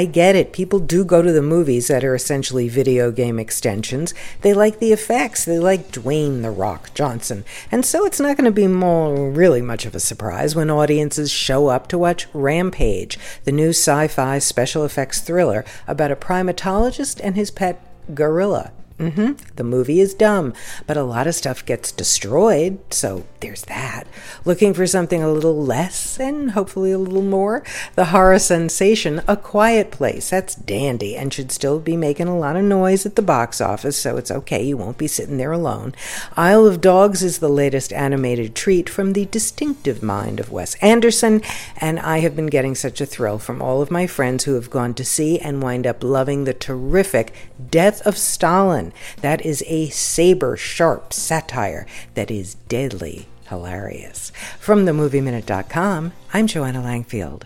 I get it. People do go to the movies that are essentially video game extensions. They like the effects. They like Dwayne The Rock Johnson. And so it's not going to be more really much of a surprise when audiences show up to watch Rampage, the new sci-fi special effects thriller about a primatologist and his pet gorilla. Mm-hmm. The movie is dumb, but a lot of stuff gets destroyed, so there's that. Looking for something a little less and hopefully a little more? The horror sensation, A Quiet Place. That's dandy and should still be making a lot of noise at the box office, so it's okay. You won't be sitting there alone. Isle of Dogs is the latest animated treat from the distinctive mind of Wes Anderson, and I have been getting such a thrill from all of my friends who have gone to see and wind up loving the terrific Death of Stalin. That is a saber sharp satire that is deadly hilarious. From themovieminute.com, I'm Joanna Langfield.